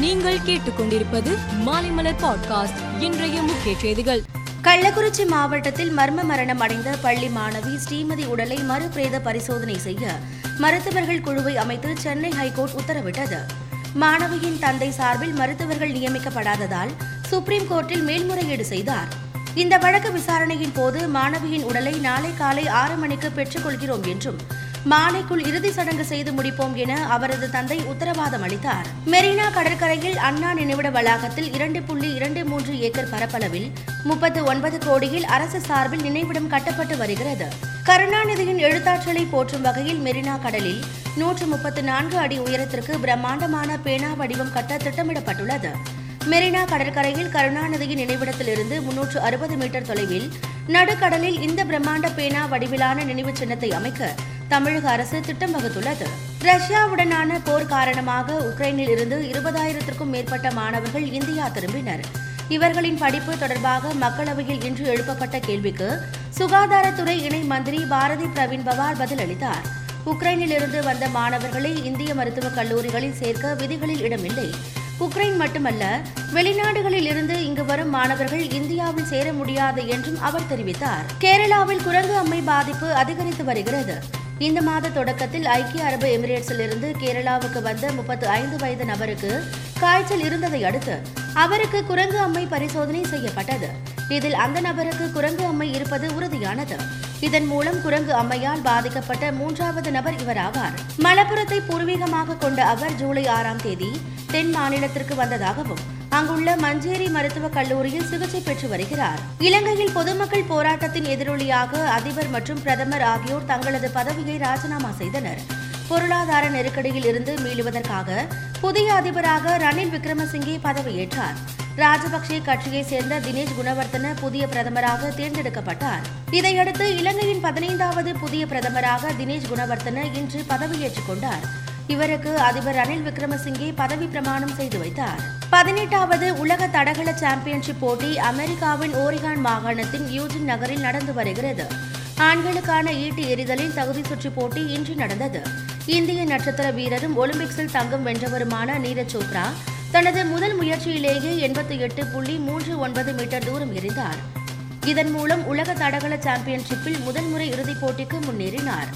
நீங்கள் கேட்டுக்கொண்டிருப்பது மாலைமலர் பாட்காஸ்ட் இன்றைய முக்கிய செய்திகள். கள்ளக்குறிச்சி மாவட்டத்தில் மர்ம மரணம் அடைந்த பள்ளி மாணவி ஸ்ரீமதி உடலை மறுபிரேத பரிசோதனை செய்ய மருத்துவர்கள் குழுவை அமைத்து சென்னை ஹைகோர்ட் உத்தரவிட்டது. மாணவியின் தந்தை சார்பில் மருத்துவர்கள் நியமிக்கப்படாததால் சுப்ரீம் கோர்ட்டில் மேல்முறையீடு செய்தார். இந்த வழக்கு விசாரணையின் போது மாணவியின் உடலை நாளை காலை ஆறு மணிக்கு பெற்றுக்கொள்கிறோம் என்றும் மாலைக்குள் இறுதி சடங்கு செய்து முடிப்போம் என அவரது தந்தை உத்தரவாதம் அளித்தார். மெரினா கடற்கரையில் அண்ணா நினைவிட வளாகத்தில் இரண்டு புள்ளி இரண்டு மூன்று ஏக்கர் பரப்பளவில் முப்பத்து ஒன்பது கோடியில் அரசு சார்பில் நினைவிடம் கட்டப்பட்டு வருகிறது. கருணாநிதியின் எழுத்தாற்றலை போற்றும் வகையில் மெரினா கடலில் நூற்று முப்பத்து நான்கு அடி உயரத்திற்கு பிரம்மாண்டமான பேனா வடிவம் கட்ட திட்டமிடப்பட்டுள்ளது. மெரினா கடற்கரையில் கருணாநிதியின் நினைவிடத்திலிருந்து முன்னூற்று அறுபது மீட்டர் தொலைவில் நடுக்கடலில் இந்த பிரம்மாண்ட பேனா வடிவிலான நினைவு சின்னத்தை அமைக்க தமிழக அரசு திட்டம் வகுத்துள்ளது. ரஷ்யாவுடனான போர் காரணமாக உக்ரைனில் இருந்து இருபதாயிரத்திற்கும் மேற்பட்ட மாணவர்கள் இந்தியா திரும்பினர். இவர்களின் படிப்பு தொடர்பாக மக்களவையில் இன்று எழுப்பப்பட்ட கேள்விக்கு சுகாதாரத்துறை இணை மந்திரி பாரதி பிரவீன் பவார் பதிலளித்தார். உக்ரைனில் இருந்து வந்த மாணவர்களை இந்திய மருத்துவக் கல்லூரிகளில் சேர்க்க விதிகளில் இடமில்லை. உக்ரைன் மட்டுமல்ல வெளிநாடுகளில் இருந்து இங்கு வரும் மாணவர்கள் இந்தியாவில் சேர முடியாது என்றும் அவர் தெரிவித்தார். கேரளாவில் குரங்கு அம்மை பாதிப்பு அதிகரித்து வருகிறது. இந்த மாத தொடக்கத்தில் ஐக்கிய அரபு எமிரேட்ஸில் இருந்து கேரளாவுக்கு வந்த முப்பத்து ஐந்து வயது நபருக்கு காய்ச்சல் இருந்ததை அடுத்து அவருக்கு குரங்கு அம்மை பரிசோதனை செய்யப்பட்டது. இதில் அந்த நபருக்கு குரங்கு அம்மை இருப்பது உறுதியானது. இதன் மூலம் குரங்கு அம்மையால் பாதிக்கப்பட்ட மூன்றாவது நபர் இவர் ஆவார் மலப்புரத்தை பூர்வீகமாக கொண்ட அவர் ஜூலை ஆறாம் தேதி தென் மாநிலத்திற்கு வந்ததாகவும் அங்குள்ள மஞ்சேரி மருத்துவக் கல்லூரியில் சிகிச்சை பெற்று வருகிறார். இலங்கையில் பொதுமக்கள் போராட்டத்தின் எதிரொலியாக அதிபர் மற்றும் பிரதமர் ஆகியோர் தங்களது பதவியை ராஜினாமா செய்தனர். பொருளாதார நெருக்கடியில் இருந்து மீளுவதற்காக புதிய அதிபராக ரணில் விக்ரமசிங்கே பதவியேற்றார். ராஜபக்சே கட்சியை சேர்ந்த தினேஷ் குணவர்த்தன புதிய பிரதமராக தேர்ந்தெடுக்கப்பட்டார். இதையடுத்து இலங்கையின் பதினைந்தாவது புதிய பிரதமராக தினேஷ் குணவர்த்தன இன்று பதவியேற்றுக் கொண்டார். இவருக்கு அதிபர் ரணில் விக்ரமசிங்கே பதவி பிரமாணம் செய்து வைத்தார். பதினெட்டாவது உலக தடகள சாம்பியன்ஷிப் போட்டி அமெரிக்காவின் ஓரிகான் மாகாணத்தின் யூஜின் நகரில் நடந்து வருகிறது. ஆண்களுக்கான ஈட்டி எறிதலின் தகுதி சுற்று போட்டி இன்று நடந்தது. இந்திய நட்சத்திர வீரரும் ஒலிம்பிக்ஸில் தங்கம் வென்றவருமான நீரஜ் சோப்ரா தனது முதல் முயற்சியிலேயே எண்பத்தி எட்டு புள்ளி மூன்று ஒன்பது மீட்டர் தூரம் எறிந்தார். இதன் மூலம் உலக தடகள சாம்பியன்ஷிப்பில் முதல் முறை இறுதிப் போட்டிக்கு முன்னேறினார்.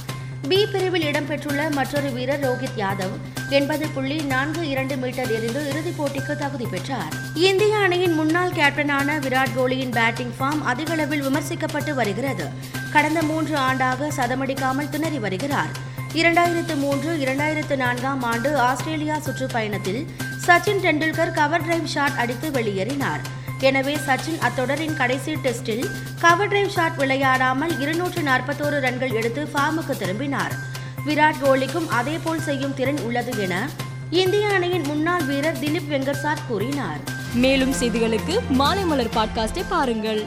பி பிரிவில் இடம்பெற்றுள்ள மற்றொரு வீரர் ரோஹித் யாதவ் எண்பது புள்ளி நான்கு இரண்டு மீட்டர் எறிந்து இறுதிப் போட்டிக்கு தகுதி பெற்றார். இந்திய அணியின் முன்னாள் கேப்டனான விராட் கோலியின் பேட்டிங் ஃபார்ம் அதிகளவில் விமர்சிக்கப்பட்டு வருகிறது. கடந்த மூன்று ஆண்டாக சதமடிக்காமல் திணறி வருகிறார். இரண்டாயிரத்து மூன்று இரண்டாயிரத்து நான்காம் ஆண்டு Australia சுற்றுப்பயணத்தில் Sachin Tendulkar cover drive shot அடித்து வெளியேறினார். எனவே சச்சின் அத்தொடரின் கடைசி டெஸ்டில் கவர் டிரைவ் ஷாட் விளையாடாமல் இருநூற்று நாற்பத்தோரு ரன்கள் எடுத்து ஃபார்முக்கு திரும்பினார். விராட் கோலிக்கும் அதேபோல் செய்யும் திறன் உள்ளது என இந்திய அணியின் முன்னாள் வீரர் திலீப் வெங்கர்சாட் கூறினார். மேலும் செய்திகளுக்கு மாலை மலர் பாட்காஸ்டை பாருங்கள்.